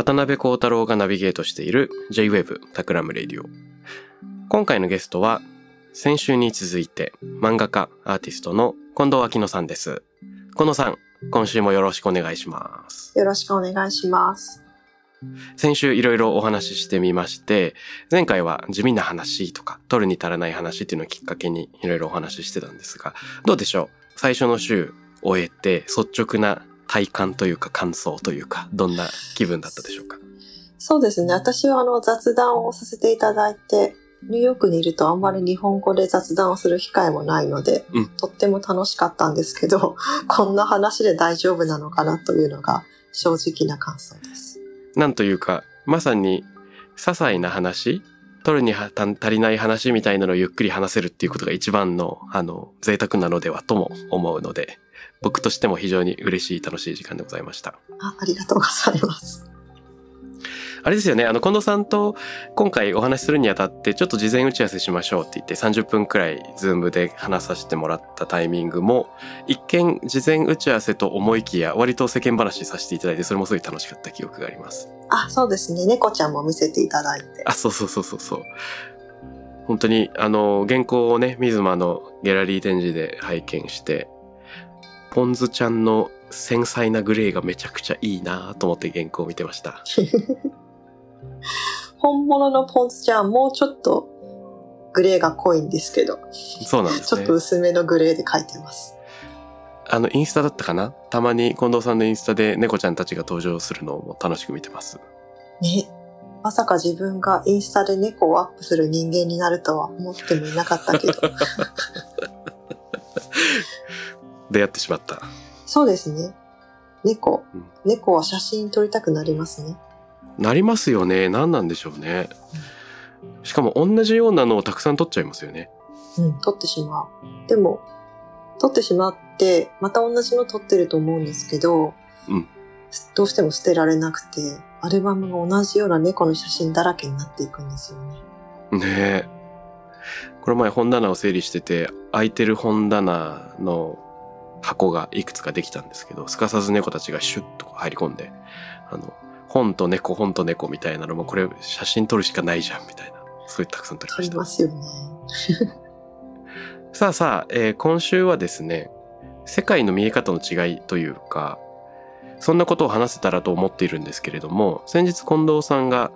渡辺幸太郎がナビゲートしている J-Wave Takram Radio。今回のゲストは先週に続いて漫画家アーティストの近藤明乃さんです。近藤さん、今週もよろしくお願いします。よろしくお願いします。先週いろいろお話ししてみまして、前回は地味な話とか、取るに足らない話っていうのをきっかけにいろいろお話ししてたんですが、どうでしょう？最初の週終えて率直な体感というか感想というか、どんな気分だったでしょうか？そうですね。私はあの雑談をさせていただいて、ニューヨークにいるとあんまり日本語で雑談をする機会もないので、うんとっても楽しかったんですけど、こんな話で大丈夫なのかなというのが正直な感想です。なんというか、まさに、些細な話、取るには足りない話みたいなのをゆっくり話せるっていうことが一番の、あの、贅沢なのではとも思うので、僕としても非常に嬉しい楽しい時間でございました。あありがとうございます。あれですよね、あの、近藤さんと今回お話しするにあたって、ちょっと事前打ち合わせしましょうって言って30分くらいズームで話させてもらったタイミングも、一見事前打ち合わせと思いきや割と世間話させていただいて、それもすごい楽しかった記憶があります。あ、そうですね。猫ちゃんも見せていただいて。あ、そうそうそうそうそう。本当に、あの、原稿をね、水間のギャラリー展示で拝見して、ポンズちゃんの繊細なグレーがめちゃくちゃいいなと思って原稿を見てました。本物のポンズちゃんもうちょっとグレーが濃いんですけど、そうなんですねちょっと。薄めのグレーで描いてます。あの、インスタだったかな？たまに近藤さんのインスタで猫ちゃんたちが登場するのを楽しく見てます。ね。まさか自分がインスタで猫をアップする人間になるとは思ってもいなかったけど。出会ってしまった。そうですね。猫うん。猫は写真撮りたくなりますね。なりますよね。何なんでしょうね。しかも同じようなのをたくさん撮っちゃいますよね。うん、撮ってしまう。でも、撮ってしまって、また同じの撮ってると思うんですけど、うんどうしても捨てられなくて、アルバムが同じような猫の写真だらけになっていくんですよね。ねえ。この前本棚を整理してて、空いてる本棚の箱がいくつかできたんですけど、すかさず猫たちがシュッと入り込んで、あの、本と猫、本と猫みたいなのも、これ写真撮るしかないじゃん、みたいな。すごいたくさん撮り撮ました。りますよね。さあさあ、えー今週はですね、世界の見え方の違いというか、そんなことを話せたらと思っているんですけれども、先日近藤さんが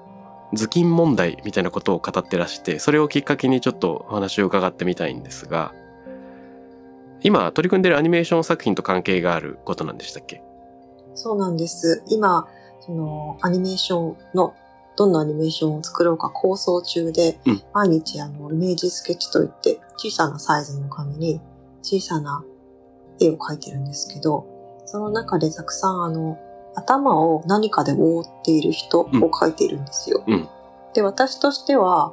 頭巾問題みたいなことを語ってらして、それをきっかけにちょっとお話を伺ってみたいんですが、今取り組んでいるアニメーション作品と関係があることなんでしたっけ？そうなんです。今、そのアニメーションのどんなアニメーションを作ろうか構想中で、うん。毎日あのイメージスケッチといって小さなサイズの紙に小さな絵を描いてるんですけど、その中でたくさんあの頭を何かで覆っている人を描いているんですよ。うん。で、私としては、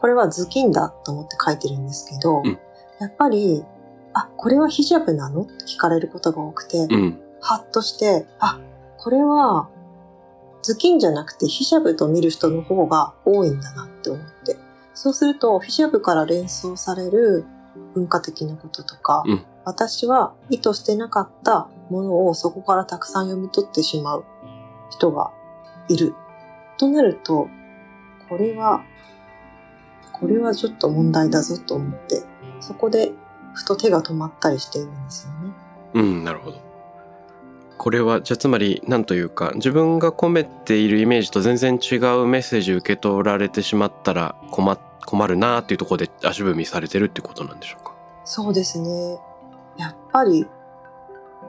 これは頭巾だと思って描いてるんですけど、うん。やっぱり、あ、これはヒジャブなの？って聞かれることが多くて、うん。ハッとして、あ、これは、頭巾じゃなくてヒジャブと見る人の方が多いんだなって思って。そうすると、ヒジャブから連想される文化的なこととか、うん私は意図してなかったものをそこからたくさん読み取ってしまう人がいる。となると、これは、これはちょっと問題だぞと思って、そこでふと手が止まったりしているんですよね。うん、なるほど。これは、じゃあつまり、なんというか、自分が込めているイメージと全然違うメッセージ受け取られてしまったら困困るなっていうところで足踏みされてるってことなんでしょうか？そうですね。やっぱり、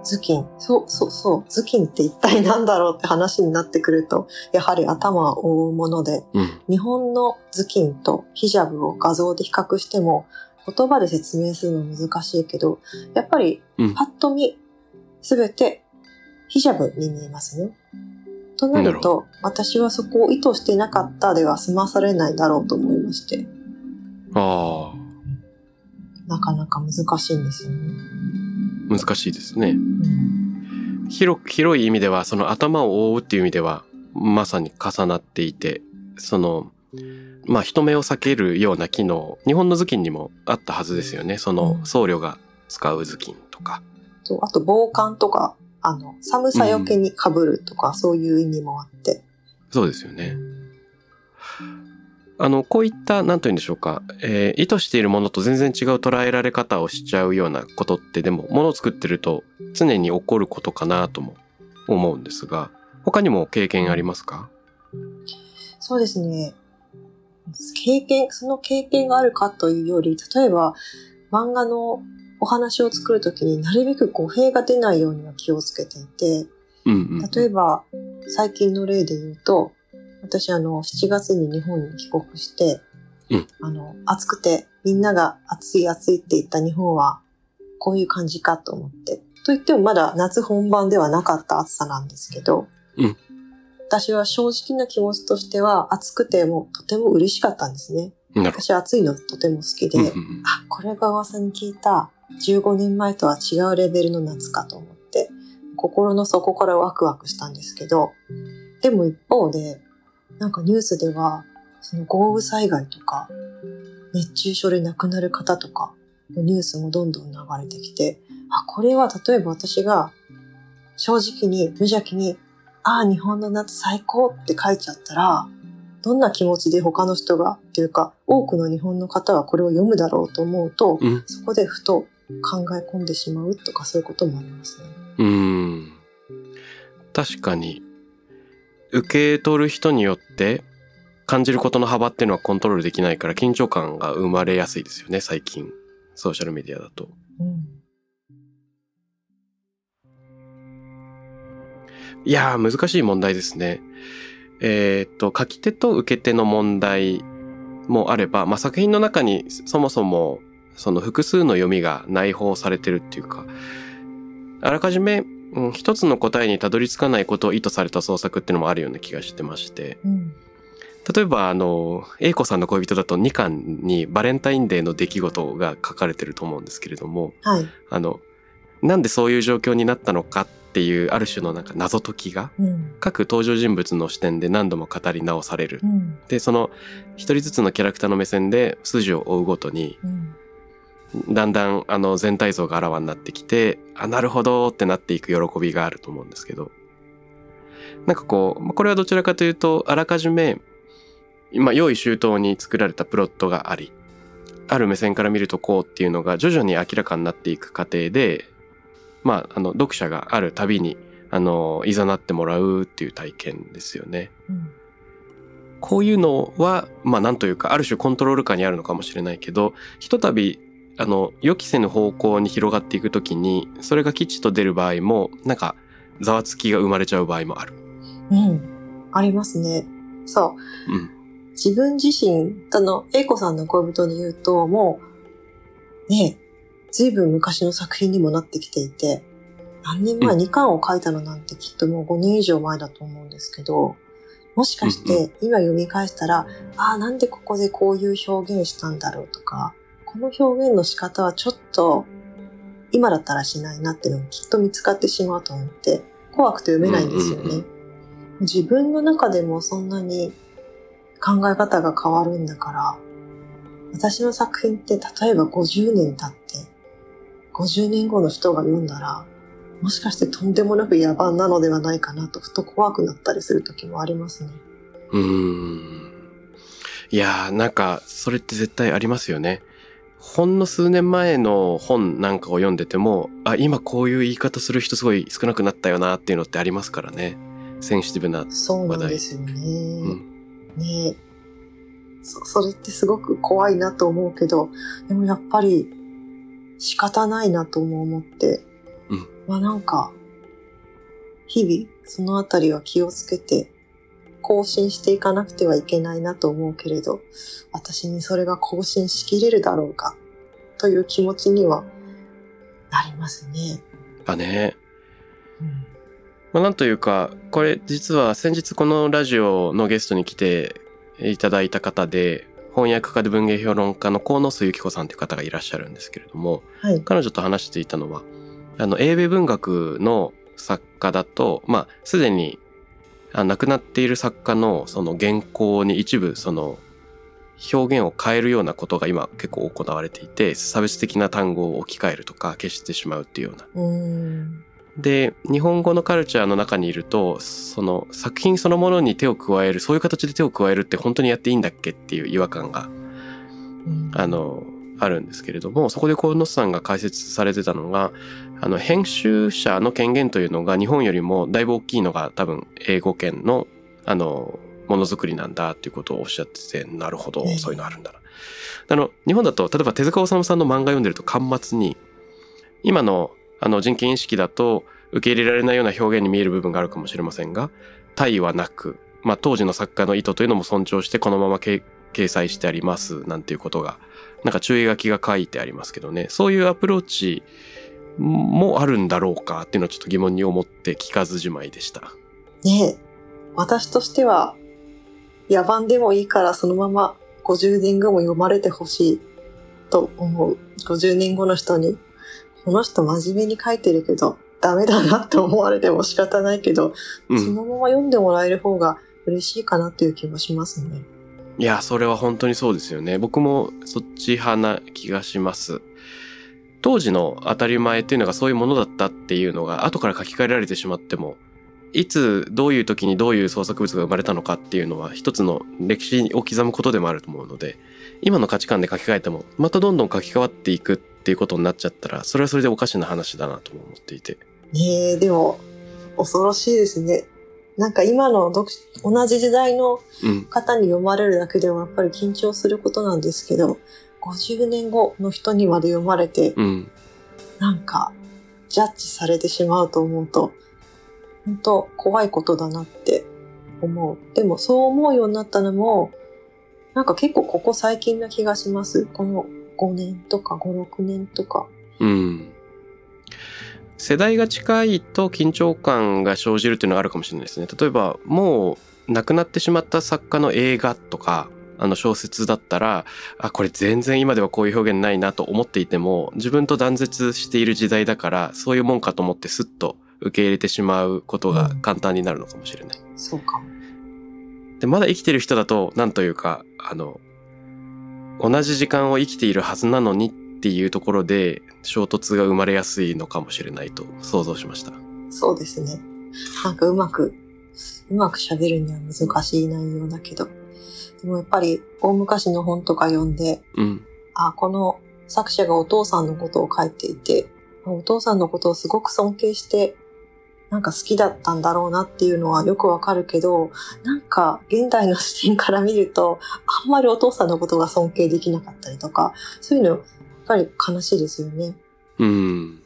頭巾。そうそうそう。頭巾って一体何だろうって話になってくると、やはり頭を覆うもので、うん。日本の頭巾とヒジャブを画像で比較しても、言葉で説明するの難しいけど、やっぱりうんパッと見、すべてヒジャブに見えますね。とななると、私はそこを意図していなかったでは済まされないだろうと思いまして、あなかなか難しいんですよね。あ、難しいですね。うん広く、広い意味では、その頭を覆うっていう意味では、まさに重なっていて、その、まあ人目を避けるような機能、日本の頭巾にもあったはずですよね。そのうん僧侶が使う頭巾とか。とあと防寒とか、あの、寒さよけに被るとか、そういう意味もあって。そうですよね。あの、こういった、なんと言うんでしょうか、えー意図しているものと全然違う捉えられ方をしちゃうようなことって、でも、ものを作ってると常に起こることかなとも思うんですが、他にも経験ありますか？そうですね。経験、その経験があるかというより、例えば漫画のお話を作るときになるべく語弊が出ないようには気をつけていて、うんうん。例えば最近の例で言うと、私あの7月に日本に帰国して、うんあの暑くてみんなが暑い暑いって言った日本はこういう感じかと思って。と言ってもまだ夏本番ではなかった暑さなんですけど、うん私は正直な気持ちとしては暑くてもとても嬉しかったんですね。私暑いのとても好きで、ど。うんうんあ、これが噂に聞いた15年前とは違うレベルの夏かと思って、心の底からワクワクしたんですけど、でも一方で、なんかニュースでは、その豪雨災害とか、熱中症で亡くなる方とかのニュースもどんどん流れてきて、あ、これは例えば私が正直に無邪気に、ああ、日本の夏最高って書いちゃったら、どんな気持ちで他の人が、っていうか、多くの日本の方がこれを読むだろうと思うと、うん。そこでふと考え込んでしまうとかそういうこともありますね。うーん。確かに、受け取る人によって感じることの幅っていうのはコントロールできないから緊張感が生まれやすいですよね、最近。ソーシャルメディアだと。うん。いやー、難しい問題ですね。えーっと、書き手と受け手の問題もあれば、まあ、作品の中にそもそもその複数の読みが内包されてるっていうか、あらかじめ、うん一つの答えにたどり着かないことを意図された創作っていうのもあるような気がしてまして、うん。例えばあの、英子さんの恋人だと2巻にバレンタインデーの出来事が書かれてると思うんですけれども、はい。あの、なんでそういう状況になったのかっていうある種のなんか謎解きがうん。各登場人物の視点で何度も語り直されるう。ん。で、その一人ずつのキャラクターの目線で筋を追うごとに、うん。だんだんあの全体像があらわになってきて、あ、なるほどってなっていく喜びがあると思うんですけど、なんかこう、まあこれはどちらかというと、あらかじめ、今、用意周到に作られたプロットがあり、ある目線から見るとこうっていうのが徐々に明らかになっていく過程で、まあ、あの、読者があるたびに、あの、いざなってもらうっていう体験ですよね。うん。こういうのは、まあなんというか、ある種コントロール下にあるのかもしれないけど、ひとたび、あの、予期せぬ方向に広がっていくときに、それが吉と出る場合も、なんか、ざわつきが生まれちゃう場合もある。うん。ありますね。そう。うん。自分自身、あの、英子さんの恋人に言うと、もう、ねえ、ずいぶん昔の作品にもなってきていて、何年前、うん。2巻を書いたのなんてきっともう5年以上前だと思うんですけど、もしかしうんて今読み返したら、ああ、なんでここでこういう表現したんだろうとか、この表現の仕方はちょっと今だったらしないなっていうのもきっと見つかってしまうと思って、怖くて読めないんですよね。うんうんうん自分の中でもそんなに考え方が変わるんだから、私の作品って例えば50年経って、50年後の人が読んだら、もしかしてとんでもなく野蛮なのではないかなと、ふと怖くなったりする時もありますね。うーん。いやー、なんか、それって絶対ありますよね。ほんの数年前の本なんかを読んでても、あ、今こういう言い方する人すごい少なくなったよなっていうのってありますからね。センシティブな。そうなんですよね。うん。ねそそれってすごく怖いなと思うけど、でもやっぱり仕方ないなとも思って、うんまあなんか、日々そのあたりは気をつけて更新していかなくてはいけないなと思うけれど、私にそれが更新しきれるだろうかという気持ちにはなりますね。あね。うんまあ、なんというか、これ実は先日このラジオのゲストに来ていただいた方で、翻訳家で文芸評論家の河野須由紀子さんという方がいらっしゃるんですけれども、はい。彼女と話していたのは、あの、英米文学の作家だと、まあ、すでに、あ亡くなっている作家のその原稿に一部その表現を変えるようなことが今結構行われていて、差別的な単語を置き換えるとか消してしまうっていうような。で、日本語のカルチャーの中にいると、その作品そのものに手を加える、そういう形で手を加えるって本当にやっていいんだっけっていう違和感がうんあ、の、あるんですけれども、そこで河野さんが解説されてたのが、あの、編集者の権限というのが日本よりもだいぶ大きいのが多分英語圏の、あの、ものづくりなんだっていうことをおっしゃってて、なるほどええ、そういうのあるんだな。あの、日本だと、例えば手塚治虫さんの漫画読んでると端末に、今の、あの、人権意識だと受け入れられないような表現に見える部分があるかもしれませんが、対はなく、まあ、当時の作家の意図というのも尊重してこのまま掲載してありますなんていうことがなんか注意書きが書いてありますけどねそういうアプローチもあるんだろうかっていうのはちょっと疑問に思って聞かずじまいでした。ねえ、私としては、野蛮でもいいからそのまま50年後も読まれてほしいと思う。50年後の人に、この人真面目に書いてるけど、ダメだなって思われても仕方ないけど、うん、そのまま読んでもらえる方が嬉しいかなっていう気もしますね。いやそれは本当にそうですよね僕もそっち派な気がします。当時の当たり前っていうのがそういうものだったっていうのが後から書き換えられてしまってもいつどういう時にどういう創作物が生まれたのかっていうのは一つの歴史を刻むことでもあると思うので今の価値観で書き換えてもまたどんどん書き換わっていくっていうことになっちゃったらそれはそれでおかしな話だなとも思っていてねえ、でも、恐ろしいですね。なんか今の読同じ時代のうん方に読まれるだけでもやっぱり緊張することなんですけど、50年後の人にまで読まれて、うんなんか、ジャッジされてしまうと思うと、本当怖いことだなって思う。でもそう思うようになったのも、なんか結構ここ最近な気がします。この5年とか5、6年とか。うん世代が近いと緊張感が生じるっていうのがあるかもしれないですね。例えばもう亡くなってしまった作家の映画とかあの小説だったらあこれ全然今ではこういう表現ないなと思っていても自分と断絶している時代だからそういうもんかと思ってスッと受け入れてしまうことが簡単になるのかもしれない。そうかも。でまだ生きてる人だとなんというかあの同じ時間を生きているはずなのにっていうところで衝突が生まれやすいのかもしれないと想像しました。そうですね。なんかうまく、うまく喋るには難しい内容だけど。でもやっぱり大昔の本とか読んで、うん。あ、この作者がお父さんのことを書いていて、お父さんのことをすごく尊敬して、なんか好きだったんだろうなっていうのはよくわかるけど、なんか現代の視点から見ると、あんまりお父さんのことが尊敬できなかったりとか、そういうの、やっぱり悲しいですよね。うん。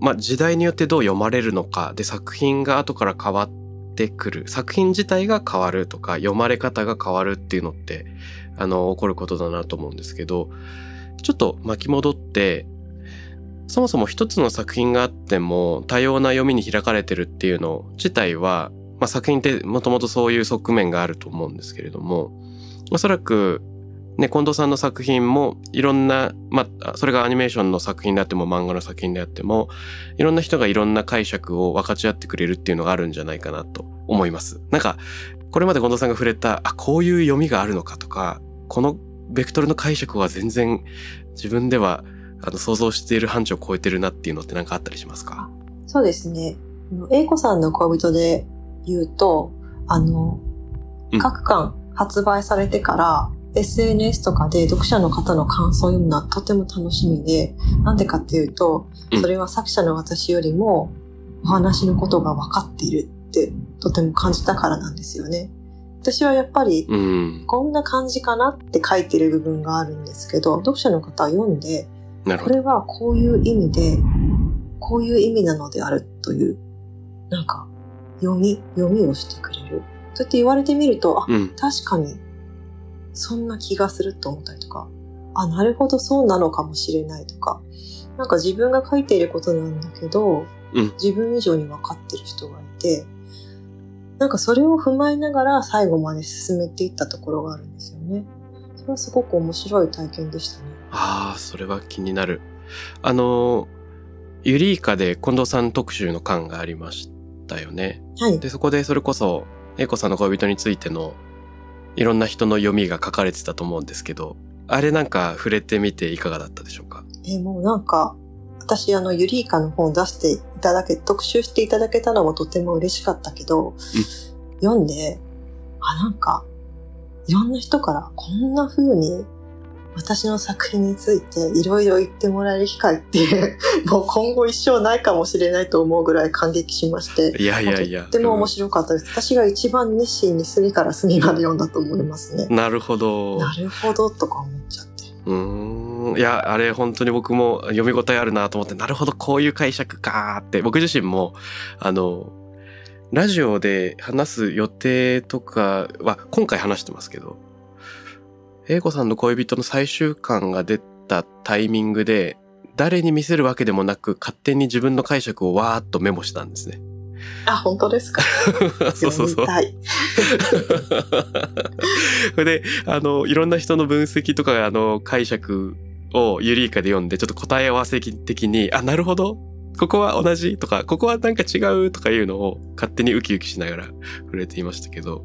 まあ時代によってどう読まれるのかで作品が後から変わってくる作品自体が変わるとか読まれ方が変わるっていうのってあの起こることだなと思うんですけどちょっと巻き戻ってそもそも一つの作品があっても多様な読みに開かれてるっていうの自体は、まあ、作品ってもともとそういう側面があると思うんですけれどもおそらくね、近藤さんの作品もいろんな、まあ、それがアニメーションの作品であっても漫画の作品であっても、いろんな人がいろんな解釈を分かち合ってくれるっていうのがあるんじゃないかなと思います。なんか、これまで近藤さんが触れた、あ、こういう読みがあるのかとか、このベクトルの解釈は全然自分ではあの想像している範疇を超えてるなっていうのって何かあったりしますか？そうですね。英子さんの恋人で言うと、あの、うん各巻発売されてから、SNS とかで読者の方の感想を読むのはとても楽しみで、なんでかっていうとう、んそれは作者の私よりもお話のことが分かっているって、とても感じたからなんですよね。私はやっぱり、うん。こんな感じかなって書いてる部分があるんですけど、読者の方は読んで。これはこういう意味で、こういう意味なのであるという、なんか、読み、読みをしてくれる。そうやって言われてみると、あ、うん。確かに、そんな気がすると思ったりとか、あ、なるほどそうなのかもしれないとか、なんか自分が書いていることなんだけど、うん自分以上に分かってる人がいて、なんかそれを踏まえながら最後まで進めていったところがあるんですよね。それはすごく面白い体験でしたね。ああ、それは気になる。あの、ユリイカで近藤さん特集の巻がありましたよね。はい。で、そこでそれこそ、英子さんの恋人についてのいろんな人の読みが書かれてたと思うんですけど、あれなんか触れてみていかがだったでしょうか？えーもうなんか、私あの、ユリイカの本を出していただけ、特集していただけたのもとても嬉しかったけど、読んで、あ、なんか、いろんな人からこんな風に私の作品についていろいろ言ってもらえる機会って、もう今後一生ないかもしれないと思うぐらい感激しまして、いやいやいや。とっても面白かったです。私が一番熱心に隅から隅まで読んだと思いますねう。んなるほど。なるほどとか思っちゃって。うーん。いや、あれ本当に僕も読み応えあるなと思って、なるほど、こういう解釈かーって、僕自身も、あの、ラジオで話す予定とかは、今回話してますけど、英子さんの恋人の最終巻が出たタイミングで、誰に見せるわけでもなく、勝手に自分の解釈をわーっとメモしたんですね。あ、本当ですか？そうそうそう。で、あの、いろんな人の分析とか、あの、解釈をユリイカで読んで、ちょっと答え合わせ的に、あ、なるほど。ここは同じ？とか、ここはなんか違う？とかいうのを勝手にウキウキしながら触れていましたけど、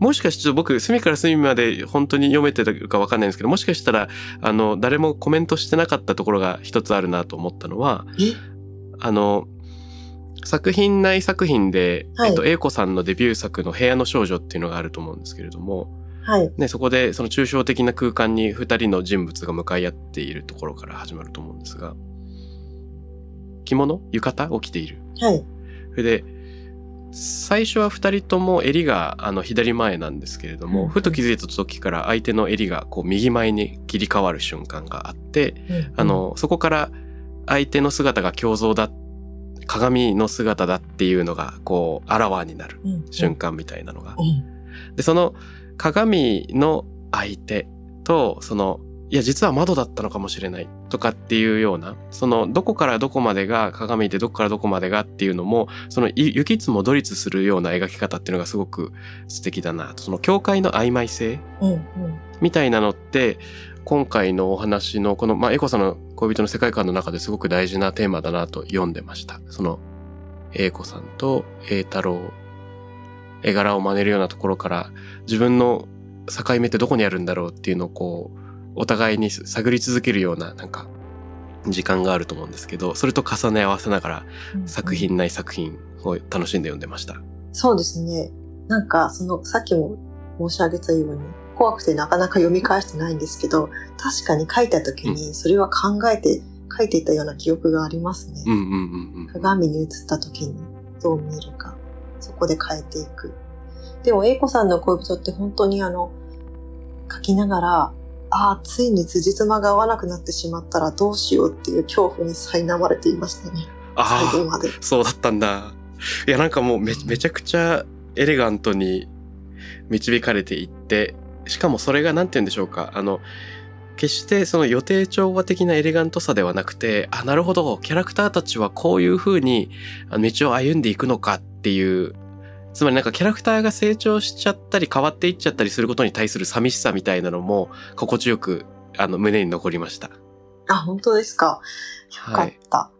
もしかして僕、隅から隅まで本当に読めてたかわかんないんですけど、もしかしたら、あの、誰もコメントしてなかったところが一つあるなと思ったのは、え？あの、作品内作品で、はいえっと、英子さんのデビュー作の部屋の少女っていうのがあると思うんですけれども、はい。ね、そこでその抽象的な空間に二人の人物が向かい合っているところから始まると思うんですが、着物？浴衣？を着ている。はい。それで、最初は二人とも襟があの左前なんですけれども、うんふと気づいた時から相手の襟がこう右前に切り替わる瞬間があって、あ、の、そこから相手の姿が胸像だ、鏡の姿だっていうのがこう、あらわになるうん瞬間みたいなのがうん。で、その鏡の相手と、その、いや、実は窓だったのかもしれないとかっていうような、その、どこからどこまでが鏡でどこからどこまでがっていうのも、その、い行きつ戻りつするような描き方っていうのがすごく素敵だなと。その、境界の曖昧性。みたいなのって、今回のお話のこの、まあ、エコさんの恋人の世界観の中ですごく大事なテーマだなと読んでました。その、エイコさんと栄太郎、絵柄を真似るようなところから、自分の境目ってどこにあるんだろうっていうのをこう、お互いに探り続けるような、なんか、時間があると思うんですけど、それと重ね合わせながら、作品内作品を楽しんで読んでました。そうですね。なんか、その、さっきも申し上げたように、怖くてなかなか読み返してないんですけど、確かに書いた時に、それは考えて書いていたような記憶がありますね。うんうんうんうん。鏡に映った時にどう見えるか、そこで変えていく。でも、英子さんの恋人って本当にあの、書きながら、ああ、ついに辻褄が合わなくなってしまったらどうしようっていう恐怖に苛まれていましたね。ああ、最後まで。そうだったんだ。いや、なんかもうめ、めちゃくちゃエレガントに導かれていって、しかもそれがなんて言うんでしょうか。あの、決してその予定調和的なエレガントさではなくて、あ、なるほど、キャラクターたちはこういう風に道を歩んでいくのかっていう、つまりなんかキャラクターが成長しちゃったり変わっていっちゃったりすることに対する寂しさみたいなのも心地よくあの胸に残りました。あ、本当ですか。よかった。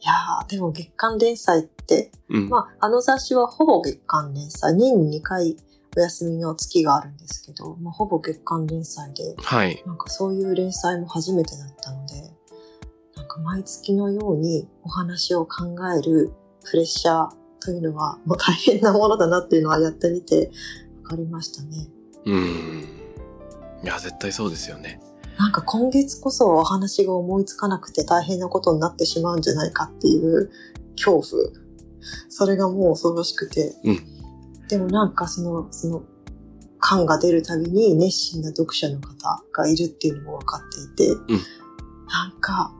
い、やー、でも月刊連載って、うん。まあ、あの雑誌はほぼ月刊連載、年に2回お休みの月があるんですけど、まあ、ほぼ月刊連載で、はい。なんかそういう連載も初めてだったので、なんか毎月のようにお話を考えるプレッシャーというのはもう大変なものだなっていうのはやってみて分かりましたね。うん。いや、絶対そうですよね。なんか今月こそお話が思いつかなくて大変なことになってしまうんじゃないかっていう恐怖。それがもう恐ろしくて。うんでもなんかその、その、感が出るたびに熱心な読者の方がいるっていうのも分かっていて、なんか、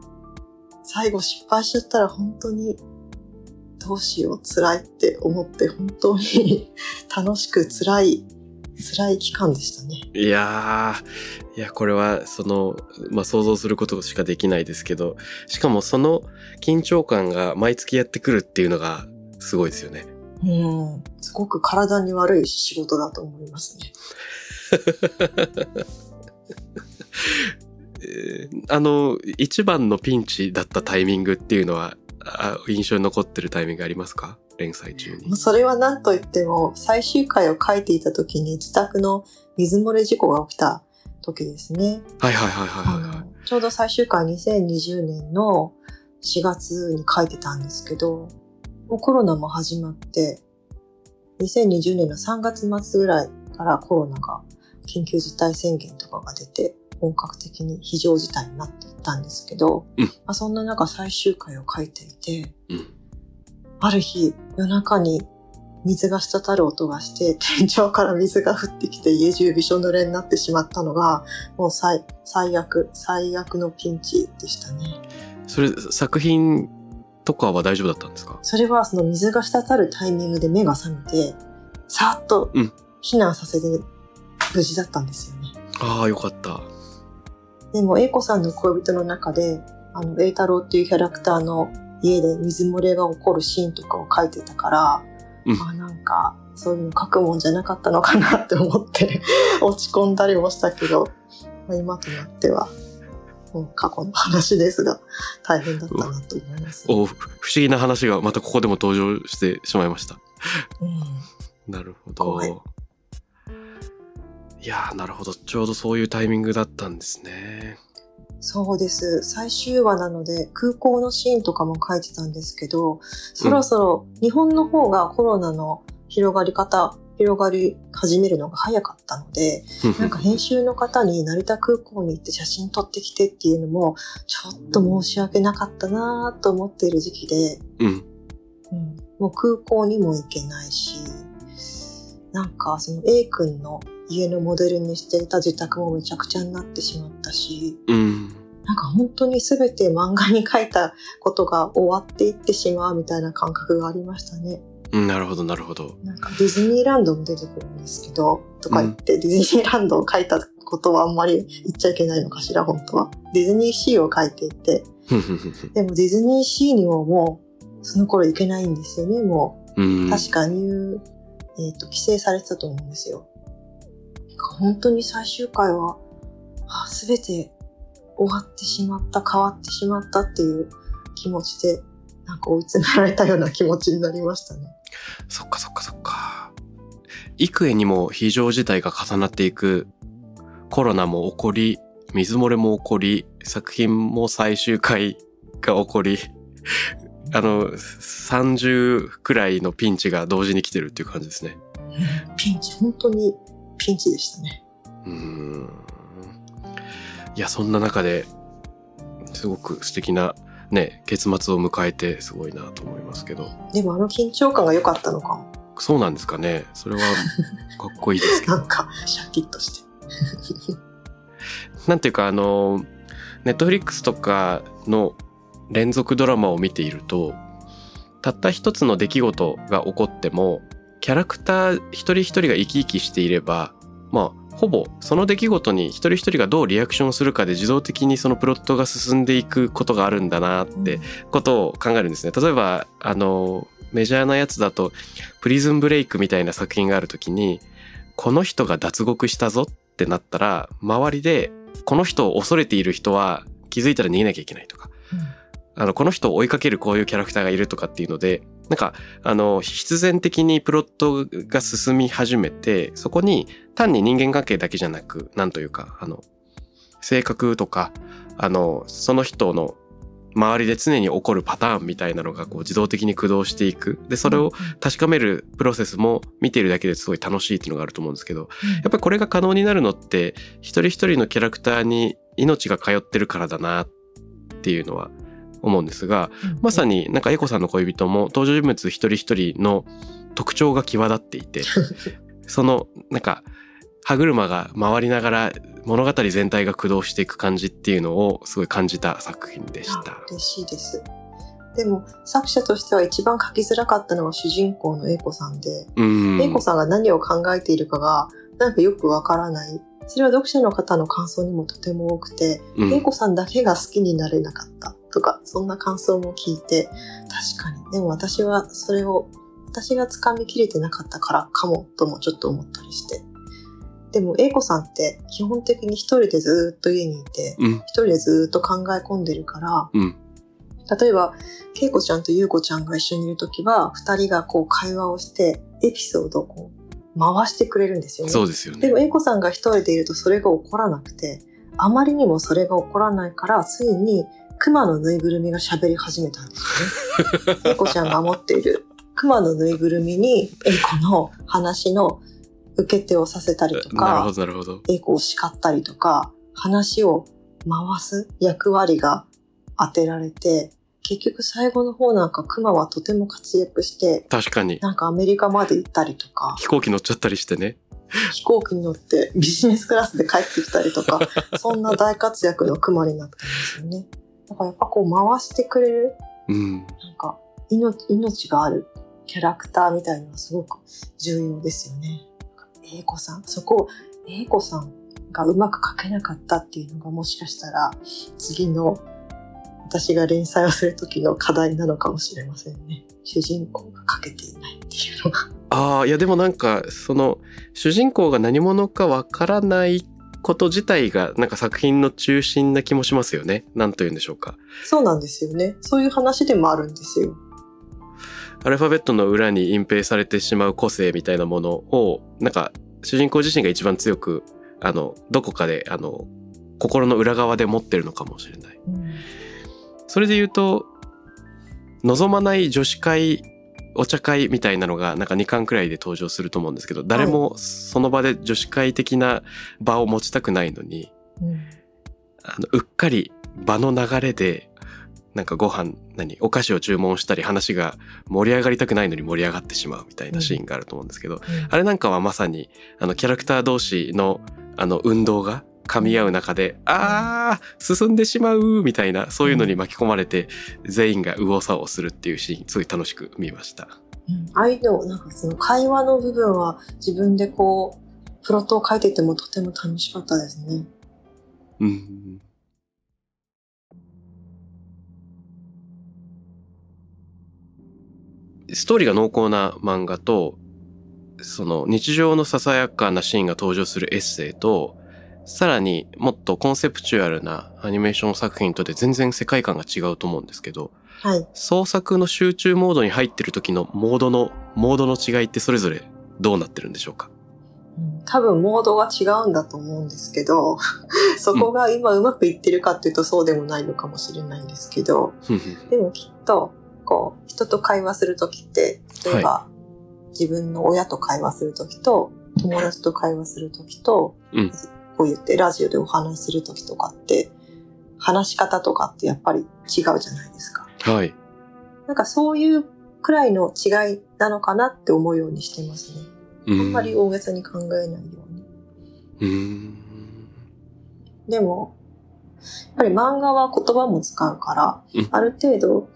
最後失敗しちゃったら本当にどうしよう辛いって思って本当に 楽しく辛い辛い期間でしたね。いやー、いや、これは、その、まあ、想像することしかできないですけど、しかもその緊張感が毎月やってくるっていうのが、すごいですよね。うん。すごく体に悪い仕事だと思いますね。えーあの、一番のピンチだったタイミングっていうのは、あ印象に残ってるタイミングありますか？連載中に。それは何と言っても、最終回を書いていた時に自宅の水漏れ事故が起きた時ですね。はいはいはいはいあはいちょうど最終回2020年の4月に書いてたんですけど、もうコロナも始まって、2020年の3月末ぐらいからコロナが緊急事態宣言とかが出て、本格的に非常事態になっていったんですけど、うんまあ、そんな中最終回を書いていて、うんある日夜中に水が滴る音がして、天井から水が降ってきて家中びしょ濡れになってしまったのが、もう最最悪、最悪のピンチでしたね。それ、作品とかは大丈夫だったんですか？それはその水が滴るタイミングで目が覚めて、さーっとうん避難させて無事だったんですよね。ああ、よかった。でも、英子さんの恋人の中で、あの、栄太郎っていうキャラクターの家で水漏れが起こるシーンとかを書いてたから、うんあなんか、そういうの書くもんじゃなかったのかなって思って 落ち込んだりもしたけど、まあ、今となっては、過去の話ですが、大変だったなと思います、お不思議な話がまたここでも登場してしまいました。うんなるほど。いやー、なるほど。ちょうどそういうタイミングだったんですね。そうです。最終話なので空港のシーンとかも書いてたんですけど、そろそろ日本の方がコロナの広がり方、広がり始めるのが早かったので、なんか編集の方に成田空港に行って写真撮ってきてっていうのも、ちょっと申し訳なかったなと思っている時期で、うん。うん、もう空港にも行けないし、なんかその A 君の家のモデルにしていた自宅もめちゃくちゃになってしまったし、うん。なんか本当に全て漫画に書いたことが終わっていってしまうみたいな感覚がありましたね。うんなるほど、なるほど。なんかディズニーランドも出てくるんですけど、とか言って、ディズニーランドを書いたことはあんまり言っちゃいけないのかしら、本当は。ディズニーシーを書いていて、でもディズニーシーにももう、その頃行けないんですよね、もうんう。確か入、えっ、と、規制されてたと思うんですよ。本当に最終回は、すべて終わってしまった、変わってしまったっていう気持ちで、なんか追い詰められたような気持ちになりましたね。そっかそっかそっか。幾重にも非常事態が重なっていく、コロナも起こり、水漏れも起こり、作品も最終回が起こり、あの、30くらいのピンチが同時に来てるっていう感じですね。ピンチ、本当にピンチでしたね。うーん。いや、そんな中で、すごく素敵なね、結末を迎えてすごいなと思いますけど。でもあの緊張感が良かったのかも。そうなんですかね。それはかっこいいですけど なん。か、シャキッとして。なんていうかあの、ネットフリックスとかの連続ドラマを見ていると、たった一つの出来事が起こっても、キャラクター一人一人が生き生きしていれば、まあ、ほぼその出来事に一人一人がどうリアクションするかで自動的にそのプロットが進んでいくことがあるんだなってことを考えるんですね。例えば、あの、メジャーなやつだと、プリズンブレイクみたいな作品があるときに、この人が脱獄したぞってなったら、周りで、この人を恐れている人は気づいたら逃げなきゃいけないとか、あの、この人を追いかけるこういうキャラクターがいるとかっていうので、なんか、あの、必然的にプロットが進み始めて、そこに単に人間関係だけじゃなく、なんというか、あの、性格とか、あの、その人の周りで常に起こるパターンみたいなのがこう自動的に駆動していく。で、それを確かめるプロセスも見ているだけですごい楽しいっていうのがあると思うんですけど、やっぱりこれが可能になるのって、一人一人のキャラクターに命が通ってるからだなっていうのは思うんですが、まさに。になんかエコさんの恋人も登場人物一人一人の特徴が際立っていて、そのなんか歯車が回りながら物語全体が駆動していく感じっていうのをすごい感じた作品でしたあ。嬉しいです。でも、作者としては一番書きづらかったのは主人公の英子さんで、うん。英子さんが何を考えているかが、なんかよくわからない。それは読者の方の感想にもとても多くて、うん英子さんだけが好きになれなかったとか、そんな感想も聞いて、確かに。でも私はそれを、私が掴みきれてなかったからかも、ともちょっと思ったりして。でも、英子さんって基本的に一人でずーっと家にいて、うん。一人でずーっと考え込んでるから、うん。例えば、恵子ちゃんと優子ちゃんが一緒にいるときは、二人がこう会話をして、エピソードをこう回してくれるんですよね。そうですよね。でも、英子さんが一人でいるとそれが起こらなくて、あまりにもそれが起こらないから、ついに熊のぬいぐるみが喋り始めたんですよね。英子ちゃんが持っている熊のぬいぐるみに、英子の話の受け手をさせたりとか、なるほど、なるほど。英子を叱ったりとか、話を回す役割が当てられて、結局最後の方なんか熊はとても活躍して、確かに。なんかアメリカまで行ったりとか、飛行機乗っちゃったりしてね。飛行機に乗ってビジネスクラスで帰ってきたりとか、そんな大活躍の熊になったんですよね。だからやっぱこう回してくれる、うん。なんか命命があるキャラクターみたいなのはすごく重要ですよね。英子さん、そこを英子さんがうまく書けなかったっていうのがもしかしたら次の私が連載をする時の課題なのかもしれませんね。主人公が書けていないっていうのが。ああ、いやでもなんか、その、主人公が何者かわからないこと自体が、なんか作品の中心な気もしますよね。なんと言うんでしょうか。そうなんですよね。そういう話でもあるんですよ。アルファベットの裏に隠蔽されてしまう個性みたいなものを、なんか、主人公自身が一番強く、あの、どこかで、あの、心の裏側で持ってるのかもしれない。うん。それで言うと、望まない女子会、お茶会みたいなのがなんか2巻くらいで登場すると思うんですけど、誰もその場で女子会的な場を持ちたくないのに、うん。あの、うっかり場の流れで、なんかご飯、何、お菓子を注文したり話が盛り上がりたくないのに盛り上がってしまうみたいなシーンがあると思うんですけど、あれなんかはまさに、あの、キャラクター同士の、あの、運動が噛み合う中で、あー、進んでしまうみたいな、そういうのに巻き込まれて、全員が右往左往するっていうシーン、すごい楽しく見ました。うんああいうの、なんかその会話の部分は自分でこう、プロットを書いててもとても楽しかったですね。うん。ストーリーが濃厚な漫画と、その日常のささやかなシーンが登場するエッセイと、さらにもっとコンセプチュアルなアニメーション作品とで全然世界観が違うと思うんですけど、はい。創作の集中モードに入ってる時のモードの、モードの違いってそれぞれどうなってるんでしょうか？うん。多分モードが違うんだと思うんですけど、そこが今うまくいってるかっていうとそうでもないのかもしれないんですけど、でもきっと、こう、人と会話するときって、例えば、自分の親と会話するときと、友達と会話するときと、うんこう言ってラジオでお話しするときとかって、話し方とかってやっぱり違うじゃないですか。はい。なんかそういうくらいの違いなのかなって思うようにしてますね。うあんまり大げさに考えないように。うーん。でも、やっぱり漫画は言葉も使うから、うんある程度、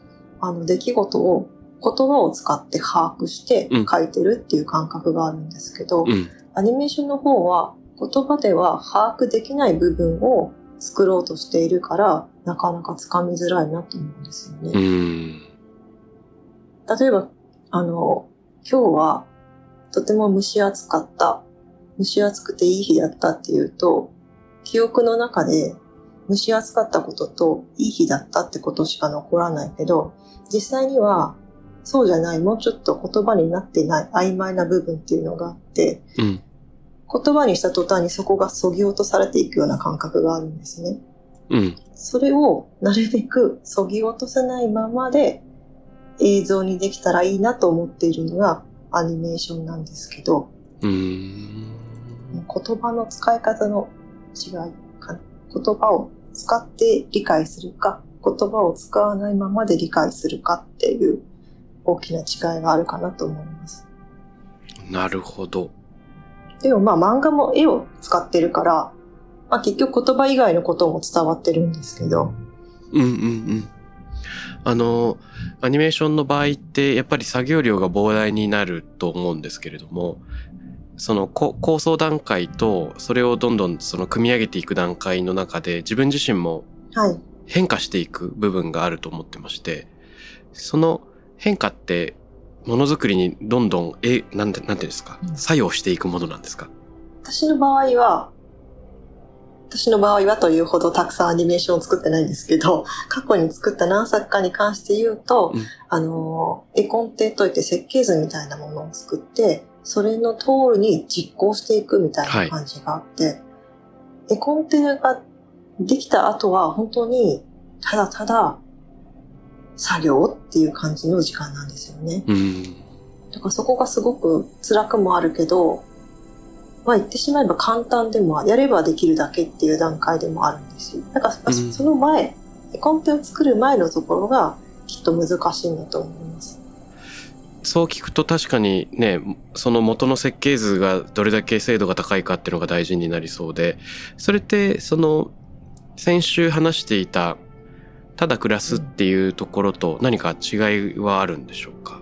あの、出来事を言葉を使って把握してうん書いてるっていう感覚があるんですけど、うん。アニメーションの方は言葉では把握できない部分を作ろうとしているから、なかなかつかみづらいなと思うんですよね。例えば、あの、今日はとても蒸し暑かった。蒸し暑くていい日だったっていうと、記憶の中で蒸し暑かったことといい日だったってことしか残らないけど、実際にはそうじゃない、もうちょっと言葉になってない曖昧な部分っていうのがあって、うん。言葉にした途端にそこが削ぎ落とされていくような感覚があるんですね。うん。それをなるべく削ぎ落とせないままで映像にできたらいいなと思っているのがアニメーションなんですけど、うーん。言葉の使い方の違いかな。言葉を使って理解するか、言葉を使わないままで理解するかっていう大きな違いがあるかなと思います。なるほど。でもまあ漫画も絵を使ってるから、まあ結局言葉以外のことも伝わってるんですけど、うんうんうん。あの、アニメーションの場合って、やっぱり作業量が膨大になると思うんですけれども、そのこ構想段階と、それをどんどんその組み上げていく段階の中で、自分自身もはい。変化していく部分があると思ってまして、その変化って、ものづくりにどんどん、え、なんて、なんていうんですか？うん、作用していくものなんですか？私の場合は、私の場合はというほどたくさんアニメーションを作ってないんですけど、過去に作った何作かに関して言うと、うん。あの、絵コンテといって設計図みたいなものを作って、それの通りに実行していくみたいな感じがあって、絵コンテができた後は本当にただただ作業っていう感じの時間なんですよね。うん。だからそこがすごく辛くもあるけど、まあ言ってしまえば簡単でも、やればできるだけっていう段階でもあるんですよ。だからうんその前、絵コンテを作る前のところがきっと難しいんだと思います。そう聞くと確かにね、その元の設計図がどれだけ精度が高いかっていうのが大事になりそうで、それってその先週話していたただ暮らすっていうところと何か違いはあるんでしょうか？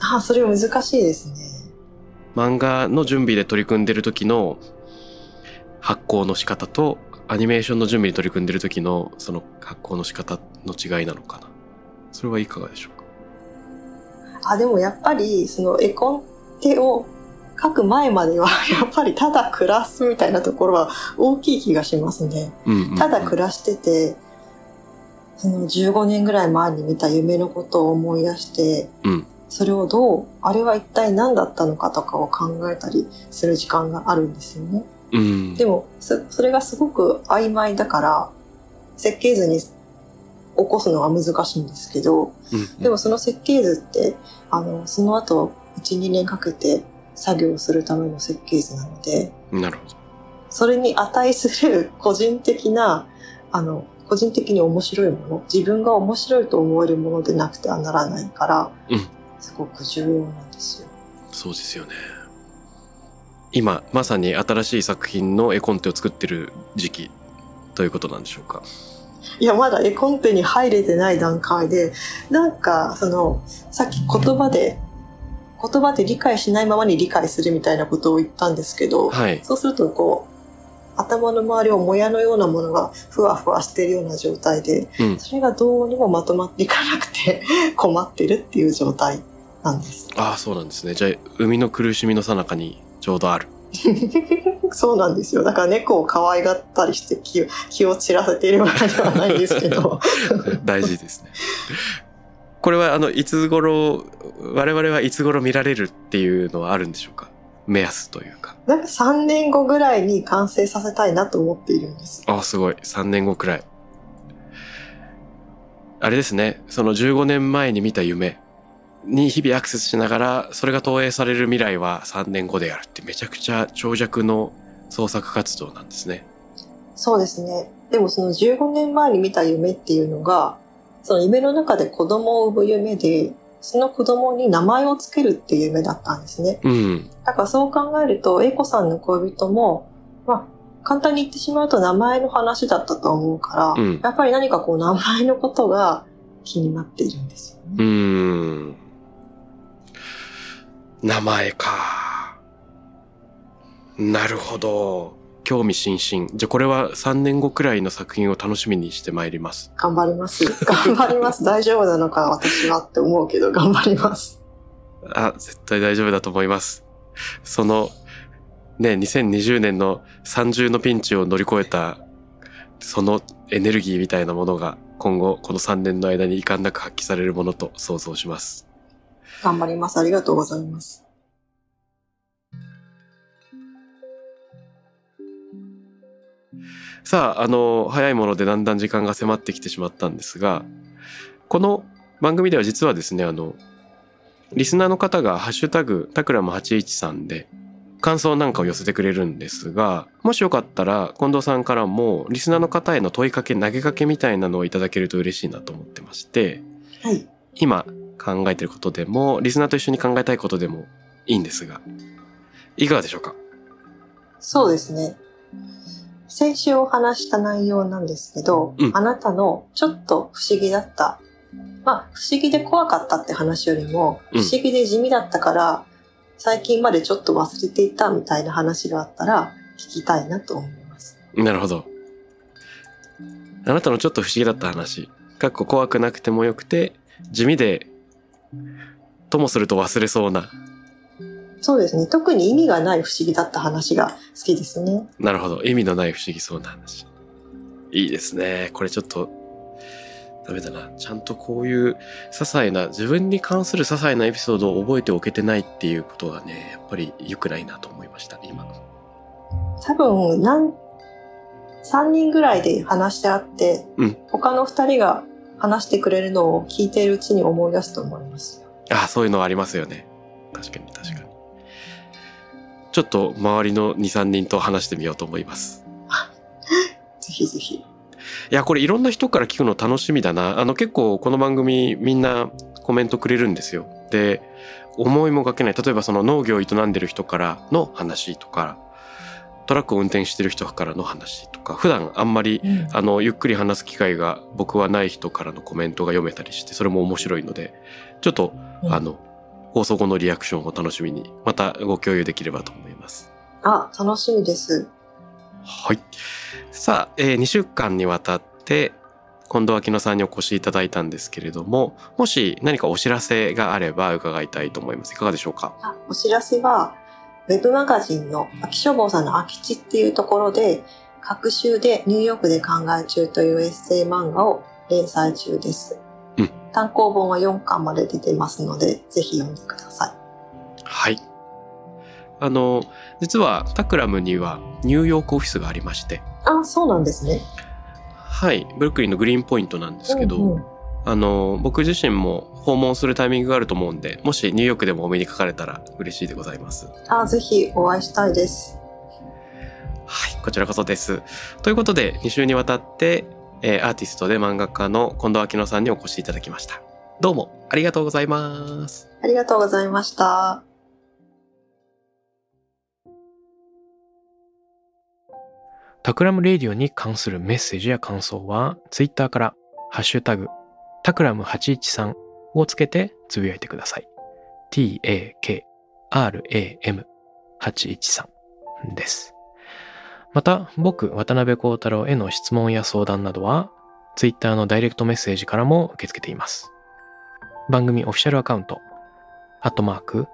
ああ、それは難しいですね。漫画の準備で取り組んでる時の発行の仕方とアニメーションの準備に取り組んでる時のその発行の仕方の違いなのかな？それはいかがでしょう？かあ、でもやっぱりその絵コンテを書く前まではやっぱりただ暮らすみたいなところは大きい気がしますね。うんうんうんただ暮らしてて、その15年ぐらい前に見た夢のことを思い出して、うんそれをどう、あれは一体何だったのかとかを考えたりする時間があるんですよね。うんでも、そそれがすごく曖昧だから、設計図に起こすのは難しいんですけど、うんでもその設計図って、あの、その後、1、2年かけて作業するための設計図なので、なるほどそれに値する個人的な、あの、個人的に面白いもの、自分が面白いと思えるものでなくてはならないから、うんすごく重要なんですよ。そうですよね。今、まさに新しい作品の絵コンテを作ってる時期ということなんでしょうか？いや、まだ絵コンテに入れてない段階で、なんか、その、さっき言葉で、言葉で理解しないままに理解するみたいなことを言ったんですけど、はい。そうするとこう、頭の周りをもやのようなものがふわふわしているような状態で、うん。それがどうにもまとまっていかなくて 困ってるっていう状態なんです。ああ、そうなんですね。じゃあ、生みの苦しみの最中にちょうどある。そうなんですよ。だから猫を可愛がったりして気を気を散らせているわけではないんですけど。大事ですね。これは、あの、いつ頃、我々はいつ頃見られるっていうのはあるんでしょうか？目安というか。なんか3年後ぐらいに完成させたいなと思っているんです。ああ、すごい。3年後くらい。あれですね。その15年前に見た夢に日々アクセスしながら、それが投影される未来は3年後であるってめちゃくちゃ長尺の創作活動なんですね。そうですね。でもその15年前に見た夢っていうのが、その夢の中で子供を産む夢で、その子供に名前をつけるっていう夢だったんですね。うん。だからそう考えると、英子さんの恋人も、まあ、簡単に言ってしまうと名前の話だったと思うから、うんやっぱり何かこう名前のことが気になっているんですようね。ーん。名前か。なるほど。興味津々。じゃあこれは3年後くらいの作品を楽しみにしてまいります。頑張ります。頑張ります。大丈夫なのか私はって思うけど、頑張ります。あ、絶対大丈夫だと思います。その、ね、2020年の30のピンチを乗り越えた、そのエネルギーみたいなものが今後この3年の間に遺憾なく発揮されるものと想像します。頑張ります。ありがとうございます。さあ、あの、早いものでだんだん時間が迫ってきてしまったんですが、この番組では実はですね、あの、リスナーの方がハッシュタグ、タクラム813で感想なんかを寄せてくれるんですがもしよかったら近藤さんからもリスナーの方への問いかけ投げかけみたいなのをいただけると嬉しいなと思ってましてはい。今考えてることでもリスナーと一緒に考えたいことでもいいんですがいかがでしょうか？そうですね。先週お話した内容なんですけど、うんあなたのちょっと不思議だった。まあ、不思議で怖かったって話よりも、うん不思議で地味だったから、最近までちょっと忘れていたみたいな話があったら、聞きたいなと思います。なるほどあなたのちょっと不思議だった話かっこ怖くなくてもよくて地味でともすると忘れそうな。そうですね。特に意味がない不思議だった話が好きですね。なるほど。意味のない不思議そうな話。いいですね。これちょっとダメだな。ちゃんとこういう些細な自分に関する些細なエピソードを覚えておけてないっていうことがねやっぱり良くないなと思いました。今多分、なん、3人ぐらいで話してあって、うん。他の2人が話してくれるのを聞いているうちに思い出すと思います。あそういうのありますよね確かに確かにちょっと周りの23人と話してみようと思います ぜひぜひ。いや、これいろんな人から聞くの楽しみだな。あの結構この番組みんなコメントくれるんですよ。で、思いもかけない。例えばその農業を営んでる人からの話とか、トラックを運転してる人からの話とか、普段あんまりあのゆっくり話す機会が僕はない人からのコメントが読めたりして、それも面白いので、ちょっとうんあの、放送後のリアクションを楽しみに、またご共有できればと思います。あ、楽しみです。はい。さあ、え2週間にわたって、近藤明乃さんにお越しいただいたんですけれども、もし何かお知らせがあれば伺いたいと思います。いかがでしょうか？あお知らせは、ウェブマガジンの秋書房さんの空き地っていうところで、各週でニューヨークで考え中というエッセイ漫画を連載中です。うん単行本は4巻まで出てますので、ぜひ読んでください。はい。あの、実はタクラムにはニューヨークオフィスがありまして、あ、そうなんですね。はい、ブルックリンのグリーンポイントなんですけど、うんうんあの、僕自身も訪問するタイミングがあると思うんで、もしニューヨークでもお目にかかれたら嬉しいでございます。あ、ぜひお会いしたいです。はい、こちらこそです。ということで、2週にわたって、えーアーティストで漫画家の近藤明乃さんにお越しいただきました。どうもありがとうございます。ありがとうございました。 Takram Radio に関するメッセージや感想は、ツイッターから、ハッシュタグ、タクラム813をつけてつぶやいてください。t-a-k-r-a-m813 です。また、僕、渡辺幸太郎への質問や相談などは、ツイッターのダイレクトメッセージからも受け付けています。番組オフィシャルアカウント、アットマーク、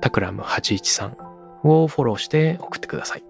タクラム813をフォローして送ってください。